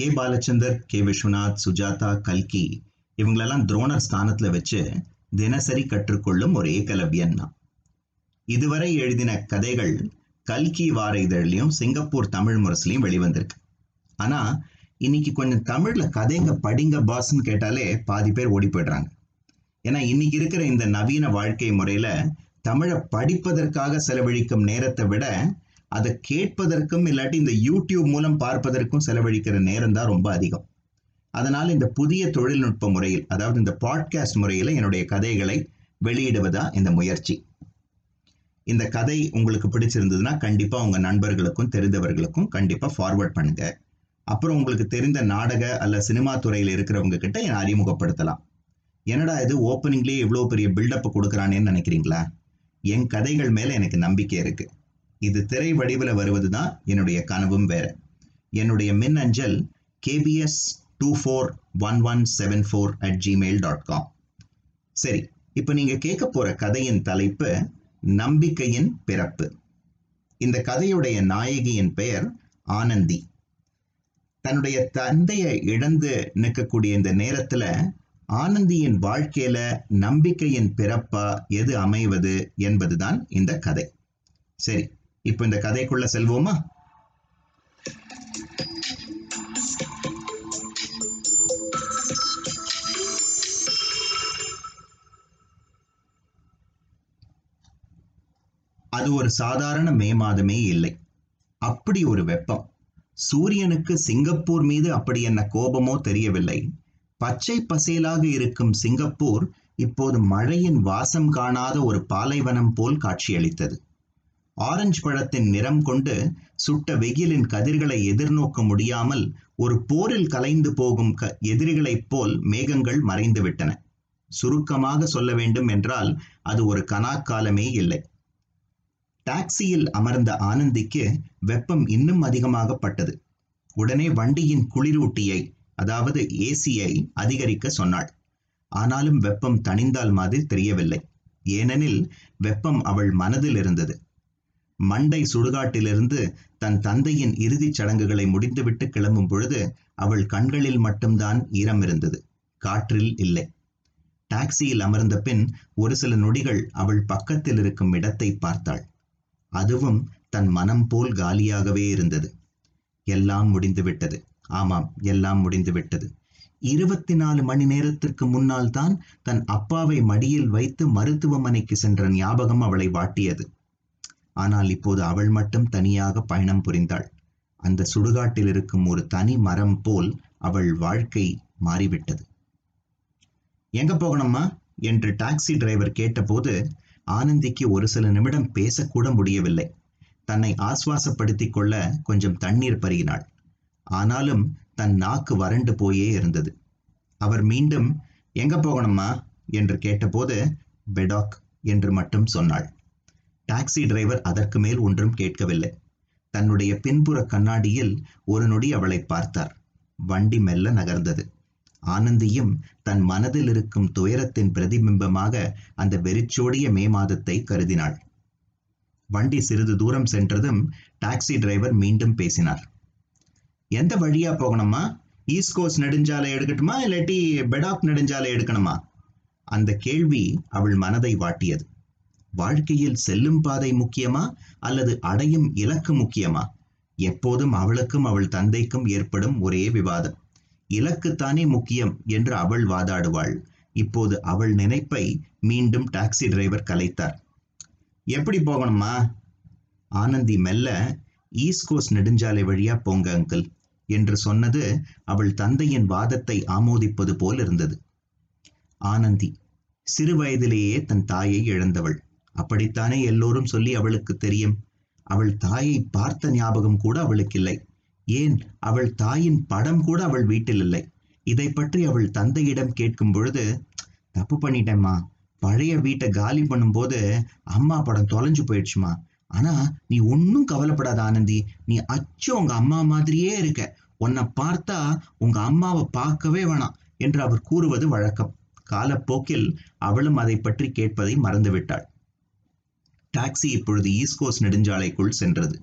K Balachander K Viswanath Sujatha கல்கி இவங்களெல்லாம் துரோணர் ஸ்தானத்தில் வச்சு தினசரி கற்றுக்கொள்ளும் ஒரு ஏகலவ்யன் தான் இதுவரை எழுதின கதைகள் கல்கி வார இதழ்லையும் சிங்கப்பூர் தமிழ் முரசுலையும் வெளிவந்திருக்கு. ஆனால் இன்னைக்கு கொஞ்சம் தமிழில் கதைங்க படிங்க பாஸ்ன்னு கேட்டாலே பாதி பேர் ஓடி போயிடுறாங்க. ஏன்னா இன்னைக்கு இருக்கிற இந்த நவீன வாழ்க்கை முறையில் தமிழை படிப்பதற்காக செலவழிக்கும் நேரத்தை விட அதை கேட்பதற்கும் இல்லாட்டி இந்த யூடியூப் மூலம் பார்ப்பதற்கும் செலவழிக்கிற நேரம் தான் ரொம்ப அதிகம். அதனால் இந்த புதிய தொழில்நுட்ப முறையில் அதாவது இந்த பாட்காஸ்ட் முறையில் என்னுடைய கதைகளை வெளியிடுவதா இந்த முயற்சி. இந்த கதை உங்களுக்கு பிடிச்சிருந்ததுன்னா கண்டிப்பாக உங்கள் நண்பர்களுக்கும் தெரிந்தவர்களுக்கும் கண்டிப்பாக ஃபார்வர்ட் பண்ணுங்க. அப்புறம் உங்களுக்கு தெரிந்த நாடக அல்ல சினிமா துறையில் இருக்கிறவங்க கிட்ட என்னை அறிமுகப்படுத்தலாம். என்னடா இது ஓப்பனிங்லேயே இவ்வளோ பெரிய பில்டப் கொடுக்குறானேன்னு நினைக்கிறீங்களா? என் கதைகள் மேலே எனக்கு நம்பிக்கை இருக்குது இது திரை வடிவில் வருவது தான் என்னுடைய கனவும் வேற. என்னுடைய மின் அஞ்சல் KPS two four one one seven four at Gmail dot com சரி இப்போ நீங்கள் கேட்க போகிற கதையின் தலைப்பு நம்பிக்கையின் பிறப்பு. இந்த கதையுடைய நாயகியின் பெயர் ஆனந்தி. தன்னுடைய தந்தையை இழந்து நிற்கக்கூடிய இந்த நேரத்துல ஆனந்தியின் வாழ்க்கையில நம்பிக்கையின் பிறப்பா எது அமைவது என்பதுதான் இந்த கதை. சரி இப்போ இந்த கதைக்குள்ள செல்வோமா? அது ஒரு சாதாரண மே மாதமே இல்லை. அப்படி ஒரு வெப்பம். சூரியனுக்கு சிங்கப்பூர் மீது அப்படி என்ன கோபமோ தெரியவில்லை. பச்சை பசேலாக இருக்கும் சிங்கப்பூர் இப்போது மழையின் வாசம் காணாத ஒரு பாலைவனம் போல் காட்சியளித்தது. ஆரஞ்சு பழத்தின் நிறம் கொண்டு சுட்ட வெயிலின் கதிர்களை எதிர்நோக்க முடியாமல் ஒரு போரில் கலைந்து போகும் க எதிரிகளைப் போல் மேகங்கள் மறைந்து விட்டன. சுருக்கமாக சொல்ல வேண்டும் என்றால் அது ஒரு கனாக்காலமே இல்லை. டாக்ஸியில் அமர்ந்த ஆனந்திக்கு வெப்பம் இன்னும் அதிகமாகப்பட்டது. உடனே வண்டியின் குளிரூட்டியை அதாவது ஏசியை அதிகரிக்க சொன்னாள். ஆனாலும் வெப்பம் தணிந்தால் மாதிரி தெரியவில்லை. ஏனெனில் வெப்பம் அவள் மனதில் இருந்தது. மண்டை சுடுகாட்டிலிருந்து தன் தந்தையின் இறுதிச் சடங்குகளை முடிந்துவிட்டு கிளம்பும் பொழுது அவள் கண்களில் மட்டும்தான் ஈரம் இருந்தது. காற்றில் இல்லை. டாக்ஸியில் அமர்ந்த பின் ஒரு சில நொடிகள் அவள் பக்கத்தில் இருக்கும் இடத்தை பார்த்தாள். அதுவும் தன் மனம் போல் காலியாகவே இருந்தது. எல்லாம் முடிந்துவிட்டது. ஆமாம் எல்லாம் முடிந்துவிட்டது. இருபத்தி நாலு மணி நேரத்திற்கு முன்னால் தான் தன் அப்பாவை மடியில் வைத்து மருத்துவமனைக்கு சென்ற ஞாபகம் அவளை வாட்டியது. ஆனால் இப்போது அவள் மட்டும் தனியாக பயணம் புரிந்தாள். அந்த சுடுகாட்டில் இருக்கும் ஒரு தனி மரம் போல் அவள் வாழ்க்கை மாறிவிட்டது. எங்க போகணுமா என்று டாக்ஸி டிரைவர் கேட்டபோது ஆனந்திக்கு ஒரு சில நிமிடம் பேசக்கூட முடியவில்லை. தன்னை ஆஸ்வாசப்படுத்திக் கொள்ள கொஞ்சம் தண்ணீர் பருகினாள். ஆனாலும் தன் நாக்கு வறண்டு போயே இருந்தது. அவர் மீண்டும் எங்க போகணுமா என்று கேட்டபோது பெடாக் என்று மட்டும் சொன்னாள். டாக்ஸி டிரைவர் அதற்கு மேல் ஒன்றும் கேட்கவில்லை. தன்னுடைய பின்புற கண்ணாடியில் ஒரு நொடி அவளை பார்த்தார். வண்டி மெல்ல நகர்ந்தது. ஆனந்தியும் தன் மனதில் இருக்கும் துயரத்தின் பிரதிபிம்பமாக அந்த வெறிச்சோடிய மே மாதத்தை கருதினாள். வண்டி சிறிது தூரம் சென்றதும் டாக்ஸி டிரைவர் மீண்டும் பேசினார். எந்த வழியா போகணுமா ஈஸ்ட் கோஸ்ட் நெடுஞ்சாலை எடுக்கட்டுமா? இல்லாட்டி பெடாக் நெடுஞ்சாலை எடுக்கணுமா? அந்த கேள்வி அவள் மனதை வாட்டியது. வாழ்க்கையில் செல்லும் பாதை முக்கியமா? அல்லது அடையும் இலக்கு முக்கியமா? எப்போதும் அவளுக்கும் அவள் தந்தைக்கும் ஏற்படும் ஒரே விவாதம். இலக்குத்தானே முக்கியம் என்று அவள் வாதாடுவாள். இப்போது அவள் நினைப்பை மீண்டும் டாக்ஸி டிரைவர் கலைத்தார். எப்படி போகணுமா ஆனந்தி மெல்ல ஈஸ்ட் கோஸ்ட் நெடுஞ்சாலை வழியா போங்க அங்கிள் என்று சொன்னது அவள் தந்தையின் வாதத்தை ஆமோதிப்பது போல் இருந்தது. ஆனந்தி சிறு வயதிலேயே தன் தாயை இழந்தவள். அப்படித்தானே எல்லோரும் சொல்லி அவளுக்கு தெரியும்? அவள் தாயை பார்த்த ஞாபகம் கூட அவளுக்கு இல்லை ஏன்? அவள் தாயின் படம் கூட அவள் வீட்டில் இல்லை. இதை பற்றி அவள் தந்தையிடம் கேட்கும் பொழுது தப்பு பண்ணிட்டேம்மா. பழைய வீட்டை காலி பண்ணும்போது அம்மா படம் தொலைஞ்சு போயிடுச்சுமா. ஆனா நீ ஒன்னும் கவலைப்படாத ஆனந்தி. நீ அச்சு உங்க அம்மா மாதிரியே இருக்க. உன்னை பார்த்தா உங்க அம்மாவை பார்க்கவே வேணாம் என்று அவர் கூறுவது வழக்கம். காலப்போக்கில் அவளும் அதை பற்றி கேட்பதை மறந்துவிட்டாள். டாக்ஸி இப்பொழுது ஈஸ்ட் கோஸ்ட் நெடுஞ்சாலைக்குள் சென்றது.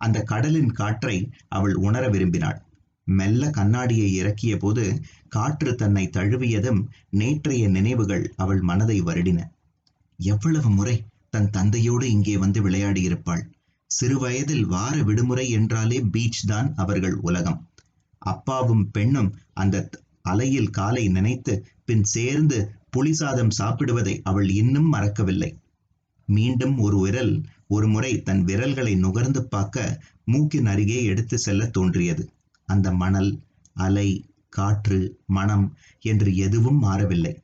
அந்த கடலின் காற்றை அவள் உணர விரும்பினாள். மெல்ல கண்ணாடியை இறக்கிய போது காற்று தன்னை தழுவியதும் நேற்றைய நினைவுகள் அவள் மனதை வருடின. எவ்வளவு முறை தன் தந்தையோடு இங்கே வந்து விளையாடியிருப்பாள். சிறுவயதில் வார விடுமுறை என்றாலே பீச் தான் அவர்கள் உலகம். அப்பாவும் பெண்ணும் அந்த அலையில் காலை நினைத்து பின் சேர்ந்து புளிசாதம் சாப்பிடுவதை அவள் இன்னும் மறக்கவில்லை. மீண்டும் ஒரு விரல் ஒரு முறை தன் விரல்களை நுகர்ந்து பார்க்க மூக்கின் அருகே எடுத்து செல்ல தோன்றியது. அந்த மணல் அலை காற்று மனம் என்று எதுவும் மாறவில்லை.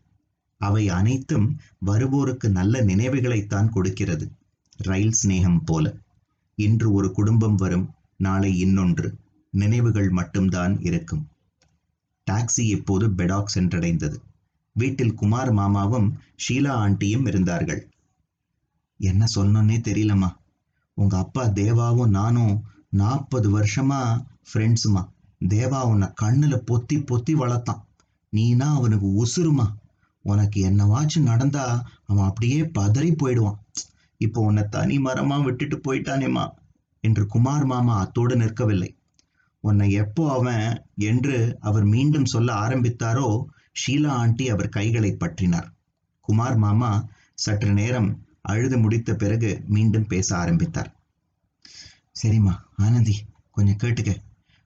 அவை அனைத்தும் வருவோருக்கு நல்ல நினைவுகளைத்தான் கொடுக்கிறது. ரயில் சிநேகம் போல. இன்று ஒரு குடும்பம் வரும் நாளை இன்னொன்று. நினைவுகள் மட்டும்தான் இருக்கும். டாக்ஸி இப்போது பெடாக் சென்றடைந்தது. வீட்டில் குமார் மாமாவும் ஷீலா ஆண்டியும் இருந்தார்கள். என்ன சொல்லணும்னே தெரியலம்மா. உங்க அப்பா தேவாவும் நானும் நாற்பது வருஷமா ஃப்ரெண்ட்ஸுமா தேவா உன்னை கண்ணுல பொத்தி பொத்தி வளர்த்தான். நீனா அவனுக்கு உசுருமா. உனக்கு என்னவாச்சும் நடந்தா அவன் அப்படியே பதறி போயிடுவான். இப்போ உன்னை தனி மரமா விட்டுட்டு போயிட்டானேம்மா என்று குமார் மாமா அத்தோடு நிற்கவில்லை. உன்னை எப்போ அவன் என்று அவர் மீண்டும் சொல்ல ஆரம்பித்தாரோ ஷீலா ஆண்டி அவர் கைகளை பற்றினார். குமார் மாமா சற்று நேரம் அழுது முடித்த பிறகு மீண்டும் பேச ஆரம்பித்தார். சரிம்மா ஆனந்தி கொஞ்சம் கேட்டுக்க.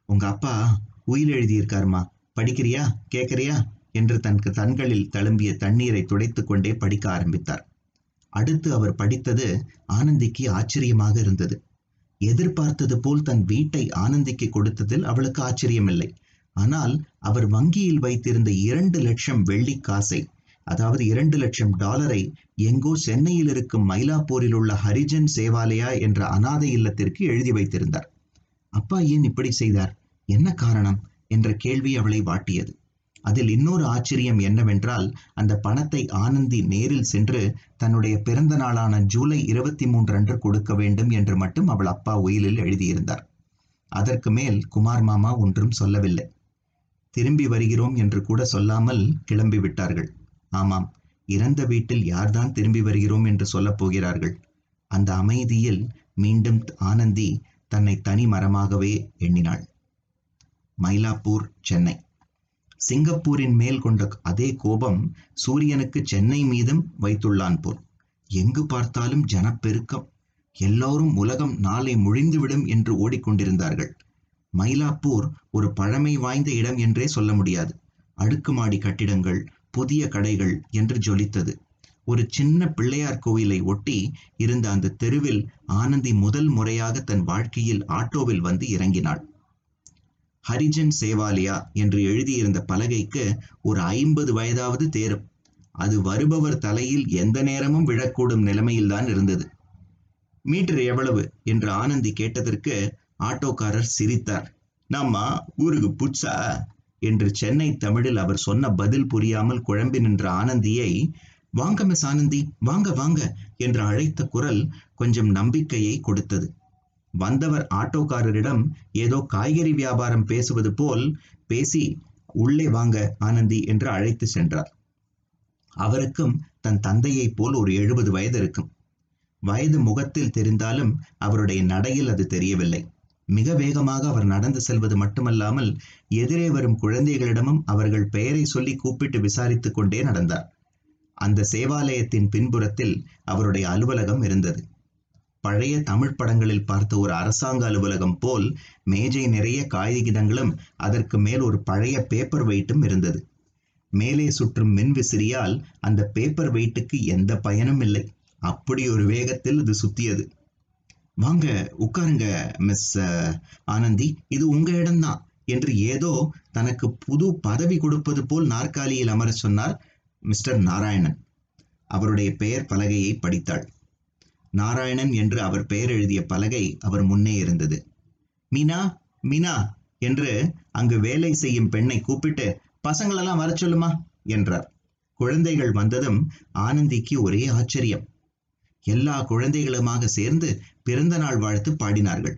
உங்க அப்பா உயில் எழுதியிருக்காருமா படிக்கிறியா கேட்கறியா? என்று தன் தன்களில் தழும்பிய தண்ணீரை துடைத்து கொண்டே படிக்க ஆரம்பித்தார். அடுத்து அவர் படித்தது ஆனந்திக்கு ஆச்சரியமாக இருந்தது. எதிர்பார்த்தது போல் தன் வீட்டை ஆனந்திக்கு கொடுத்ததில் அவளுக்கு ஆச்சரியமில்லை. ஆனால் அவர் வங்கியில் வைத்திருந்த இரண்டு லட்சம் வெள்ளி காசை அதாவது இரண்டு லட்சம் டாலரை எங்கோ சென்னையில் இருக்கும் மயிலாப்பூரில் உள்ள ஹரிஜன் சேவாலயா என்ற அனாதை இல்லத்திற்கு எழுதி வைத்திருந்தார். அப்பா ஏன் இப்படி செய்தார்? என்ன காரணம்? என்ற கேள்வி அவளை வாட்டியது. அதில் இன்னொரு ஆச்சரியம் என்னவென்றால் அந்த பணத்தை ஆனந்தி நேரில் சென்று தன்னுடைய பிறந்த நாளான ஜூலை இருபத்தி மூன்று அன்று கொடுக்க வேண்டும் என்று மட்டும் அவள் அப்பா உயிலில் எழுதியிருந்தார். அதற்கு மேல் குமார் மாமா ஒன்றும் சொல்லவில்லை. திரும்பி வருகிறோம் என்று கூட சொல்லாமல் கிளம்பி விட்டார்கள். ஆமாம் இறந்த வீட்டில் யார்தான் திரும்பி வருகிறோம் என்று சொல்லப் போகிறார்கள். அந்த அமைதியில் மீண்டும் ஆனந்தி தன்னை தனி மரமாகவே எண்ணினாள். மயிலாப்பூர் சென்னை. சிங்கப்பூரின் மேல் கொண்ட அதே கோபம் சூரியனுக்கு சென்னை மீதும் வைத்துள்ளான் போல். எங்கு பார்த்தாலும் ஜனப்பெருக்கம். எல்லோரும் உலகம் நாளை முழிந்துவிடும் என்று ஓடிக்கொண்டிருந்தார்கள். மயிலாப்பூர் ஒரு பழமை வாய்ந்த இடம் என்றே சொல்ல முடியாது. அடுக்குமாடி கட்டிடங்கள் புதிய கடைகள் என்று ஜொலித்தது. ஒரு சின்ன பிள்ளையார் கோவிலை ஒட்டி இருந்த அந்த தெருவில் ஆனந்தி முதல் முறையாக தன் வாழ்க்கையில் ஆட்டோவில் வந்து இறங்கினாள். ஹரிஜன் சேவாலியா என்று எழுதியிருந்த பலகைக்கு ஒரு ஐம்பது வயதாவது தேரும். அது வருபவர் தலையில் எந்த நேரமும் விழக்கூடும் நிலைமையில்தான் இருந்தது. மீட்டர் எவ்வளவு? என்று ஆனந்தி கேட்டதற்கு ஆட்டோக்காரர் சிரித்தார். நம்ம ஊருக்கு புட்சா? என்று சென்னை தமிழில் அவர் சொன்ன பதில் புரியாமல் குழம்பி நின்ற ஆனந்தியை வாங்க மிஸ் ஆனந்தி வாங்க வாங்க என்று அழைத்த குரல் கொஞ்சம் நம்பிக்கையை கொடுத்தது. வந்தவர் ஆட்டோக்காரரிடம் ஏதோ காய்கறி வியாபாரம் பேசுவது போல் பேசி உள்ளே வாங்க ஆனந்தி என்று அழைத்து சென்றார். அவருக்கும் தன் தந்தையைப் போல் ஒரு எழுபது வயது இருக்கும். வயது முகத்தில் தெரிந்தாலும் அவருடைய நடையில் அது தெரியவில்லை. மிக வேகமாக அவர் நடந்து செல்வது மட்டுமல்லாமல் எதிரே வரும் குழந்தைகளிடமும் அவர்கள் பெயரை சொல்லி கூப்பிட்டு விசாரித்துக் கொண்டே நடந்தார். அந்த சேவாலயத்தின் பின்புறத்தில் அவருடைய அலுவலகம் இருந்தது. பழைய தமிழ் படங்களில் பார்த்த ஒரு அரசாங்க அலுவலகம் போல் மேஜை நிறைய காகிதங்களும் அதற்கு மேல் ஒரு பழைய பேப்பர் வெயிட்டும் இருந்தது. மேலே சுற்றும் மின்விசிறியால் அந்த பேப்பர் வெயிட்டுக்கு எந்த பயனும் இல்லை. அப்படி ஒரு வேகத்தில் அது சுத்தியது. வாங்க உட்காருங்க மிஸ் ஆனந்தி. இது உங்க இடம்தான். என்று ஏதோ தனக்கு புது பதவி கொடுப்பது போல் நாற்காலியில் அமர சொன்னார் மிஸ்டர் நாராயணன். அவருடைய பெயர் பலகையை படித்தாள். நாராயணன் என்று அவர் பெயர் எழுதிய பலகை அவர் முன்னே இருந்தது. மீனா மீனா என்று அங்கு வேலை செய்யும் பெண்ணை கூப்பிட்டு பசங்களெல்லாம் வர சொல்லுமா? என்றார். குழந்தைகள் வந்ததும் ஆனந்திக்கு ஒரே ஆச்சரியம். எல்லா குழந்தைகளுமாக சேர்ந்து பிறந்த நாள் வாழ்த்து பாடினார்கள்.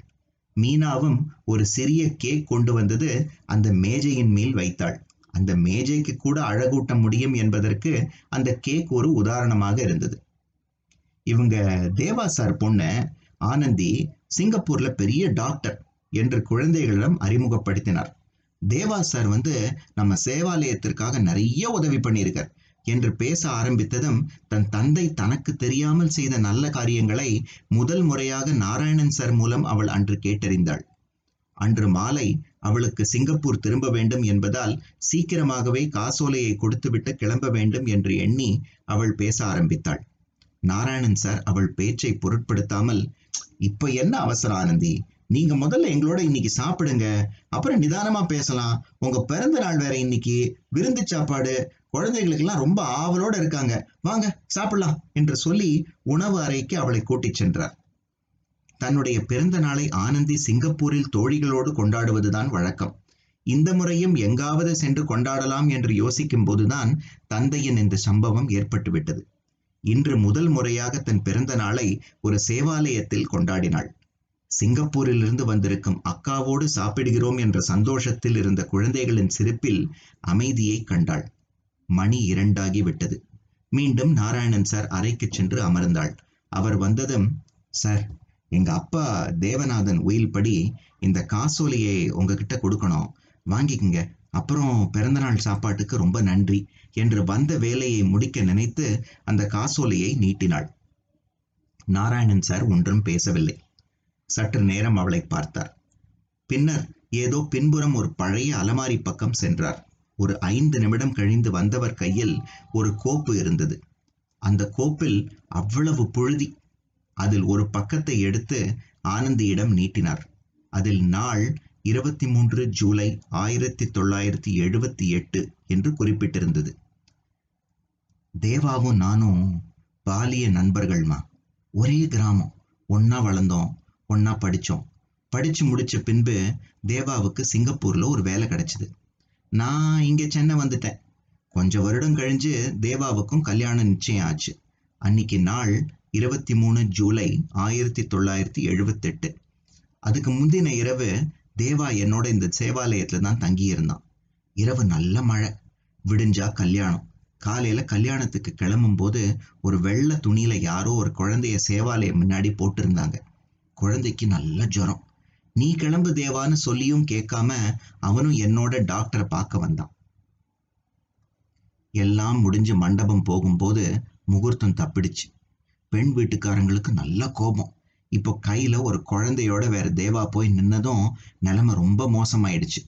மீனாவும் ஒரு சிறிய கேக் கொண்டு வந்தது அந்த மேஜையின் மேல் வைத்தாள். அந்த மேஜைக்கு கூட அழகூட்ட முடியும் என்பதற்கு அந்த கேக் ஒரு உதாரணமாக இருந்தது. இவங்க தேவா சார் பொண்ணு ஆனந்தி சிங்கப்பூர்ல பெரிய டாக்டர் என்று குழந்தைகளிடம் அறிமுகப்படுத்தினார். தேவா சார் வந்து நம்ம சேவாலயத்திற்காக நிறைய உதவி பண்ணியிருக்கார். என்று பேச ஆரம்பித்ததும் தன் தந்தை தனக்கு தெரியாமல் செய்த நல்ல காரியங்களை முதல் முறையாக நாராயணன் சார் மூலம் அவள் அன்று கேட்டறிந்தாள். அன்று மாலை அவளுக்கு சிங்கப்பூர் திரும்ப வேண்டும் என்பதால் சீக்கிரமாகவே காசோலையை கொடுத்துவிட்டு கிளம்ப வேண்டும் என்று எண்ணி அவள் பேச ஆரம்பித்தாள். நாராயணன் சார் அவள் பேச்சை பொருட்படுத்தாமல் இப்ப என்ன அவசர ஆனந்தி? நீங்க முதல்ல எங்களோட இன்னைக்கு சாப்பிடுங்க. அப்புறம் நிதானமா பேசலாம். உங்க பிறந்த நாள் வேற இன்னைக்கு. விருந்து சாப்பாடு. குழந்தைகளுக்கெல்லாம் ரொம்ப ஆவலோட இருக்காங்க. வாங்க சாப்பிடலாம் என்று சொல்லி உணவு அறைக்கு அவளை கூட்டிச் சென்றார். தன்னுடைய பிறந்த நாளை ஆனந்தி சிங்கப்பூரில் தோழிகளோடு கொண்டாடுவதுதான் வழக்கம். இந்த முறையும் எங்காவது சென்று கொண்டாடலாம் என்று யோசிக்கும் போதுதான் தந்தையின் இந்த சம்பவம் ஏற்பட்டுவிட்டது. இன்று முதல் முறையாக தன் பிறந்த நாளை ஒரு சேவாலயத்தில் கொண்டாடினாள். சிங்கப்பூரிலிருந்து வந்திருக்கும் அக்காவோடு சாப்பிடுகிறோம் என்ற சந்தோஷத்தில் இருந்த குழந்தைகளின் சிரிப்பில் அமைதியை கண்டாள். மணி இரண்டாகி விட்டது. மீண்டும் நாராயணன் சார் அறைக்கு சென்று அமர்ந்தாள். அவர் வந்ததும் சார் எங்க அப்பா தேவநாதன் உயில் படி இந்த காசோலையை உங்ககிட்ட கொடுக்கணும். வாங்கிக்கங்க. அப்புறம் பிறந்தநாள் சாப்பாட்டுக்கு ரொம்ப நன்றி என்று வந்த வேலையை முடிக்க நினைத்து அந்த காசோலையை நீட்டினாள். நாராயணன் சார் ஒன்றும் பேசவில்லை. சற்று நேரம் அவளை பார்த்தார். பின்னர் ஏதோ பின்புறம் ஒரு பழைய அலமாரி பக்கம் சென்றார். ஒரு ஐந்து நிமிடம் கழிந்து வந்தவர் கையில் ஒரு கோப்பு இருந்தது. அந்த கோப்பில் அவ்வளவு புழுதி. அதில் ஒரு பக்கத்தை எடுத்து ஆனந்தியிடம் நீட்டினார். அதில் நாள் இருபத்தி மூன்று ஜூலை ஆயிரத்தி தொள்ளாயிரத்தி எழுபத்தி எட்டு என்று குறிப்பிட்டிருந்தது. தேவாவும் நானும் பாலிய நண்பர்கள்மா. ஒரே கிராமம். ஒன்னா வளர்ந்தோம். ஒன்னா படிச்சோம். படிச்சு முடிச்ச பின்பு தேவாவுக்கு சிங்கப்பூர்ல ஒரு வேலை கிடைச்சது. நான் இங்க சென்னை வந்துட்டேன். கொஞ்ச வருடம் கழிஞ்சு தேவாவுக்கும் கல்யாணம் நிச்சயம் ஆச்சு. அன்னைக்கு நாள் இருபத்தி மூணு ஜூலை ஆயிரத்தி தொள்ளாயிரத்தி எழுபத்தெட்டு அதுக்கு முந்தின இரவு தேவா என்னோட இந்த சேவாலயத்துல தான் தங்கியிருந்தான். இரவு நல்ல மழை. விடிஞ்சா கல்யாணம். காலையில கல்யாணத்துக்கு கிளம்பும் போது ஒரு வெள்ளை துணியில யாரோ ஒரு குழந்தைய சேவாலயம் முன்னாடி போட்டிருந்தாங்க. குழந்தைக்கு நல்ல ஜுரம். நீ கிளம்பு தேவான்னு சொல்லியும் கேட்காம அவனும் என்னோட டாக்டரை பார்க்க வந்தான். எல்லாம் முடிஞ்சு மண்டபம் போகும்போது முகூர்த்தம் தப்பிடுச்சு. பெண் வீட்டுக்காரங்களுக்கு நல்ல கோபம். இப்போ கையில ஒரு குழந்தையோட வேற தேவா போய் நின்னதும் நிலைமை ரொம்ப மோசமாயிடுச்சு.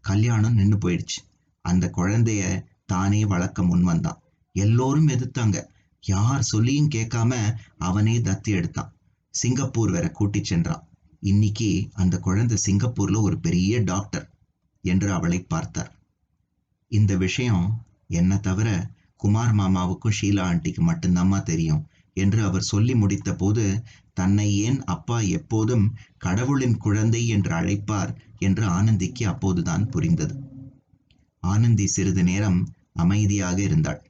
கல்யாணம் நின்று போயிடுச்சு. அந்த குழந்தைய தானே வளர்க்க முன் வந்தான். எல்லோரும் எதிர்த்தாங்க. யார் சொல்லியும் கேட்காம அவனே தத்தி எடுத்தான். சிங்கப்பூர் வேற கூட்டி சென்றான். இன்னைக்கு அந்த குழந்தை சிங்கப்பூர்ல ஒரு பெரிய டாக்டர் என்று அவளை பார்த்தார். இந்த விஷயம் என்ன தவிர குமார் மாமாவுக்கும் ஷீலா ஆண்டிக்கு மட்டும்தாம்மா தெரியும் என்று அவர் சொல்லி முடித்த போது தன்னை ஏன் அப்பா எப்போதும் கடவுளின் குழந்தை என்று அழைப்பார் என்று ஆனந்திக்கு அப்போதுதான் புரிந்தது. ஆனந்தி சிறிது நேரம் அமைதியாக இருந்தாள்.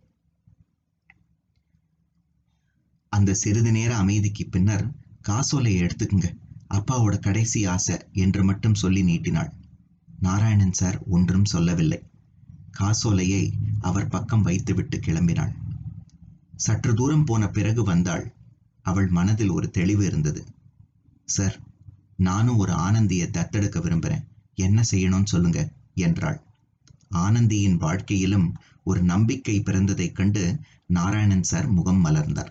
அந்த சிறிது நேர அமைதிக்கு பின்னர் காசோலையை எடுத்துக்குங்க. அப்பாவோட கடைசி ஆசை என்று மட்டும் சொல்லி நீட்டினாள். நாராயணன் சார் ஒன்றும் சொல்லவில்லை. காசோலையை அவர் பக்கம் வைத்துவிட்டு கிளம்பினாள். சற்று தூரம் போன பிறகு வந்தாள். அவள் மனதில் ஒரு தெளிவு இருந்தது. சார் நானும் ஒரு ஆனந்தியை தத்தெடுக்க விரும்புறேன். என்ன செய்யணும்னு சொல்லுங்க என்றாள். ஆனந்தியின் வாழ்க்கையிலும் ஒரு நம்பிக்கை பிறந்ததைக் கண்டு நாராயணன் சார் முகம் மலர்ந்தார்.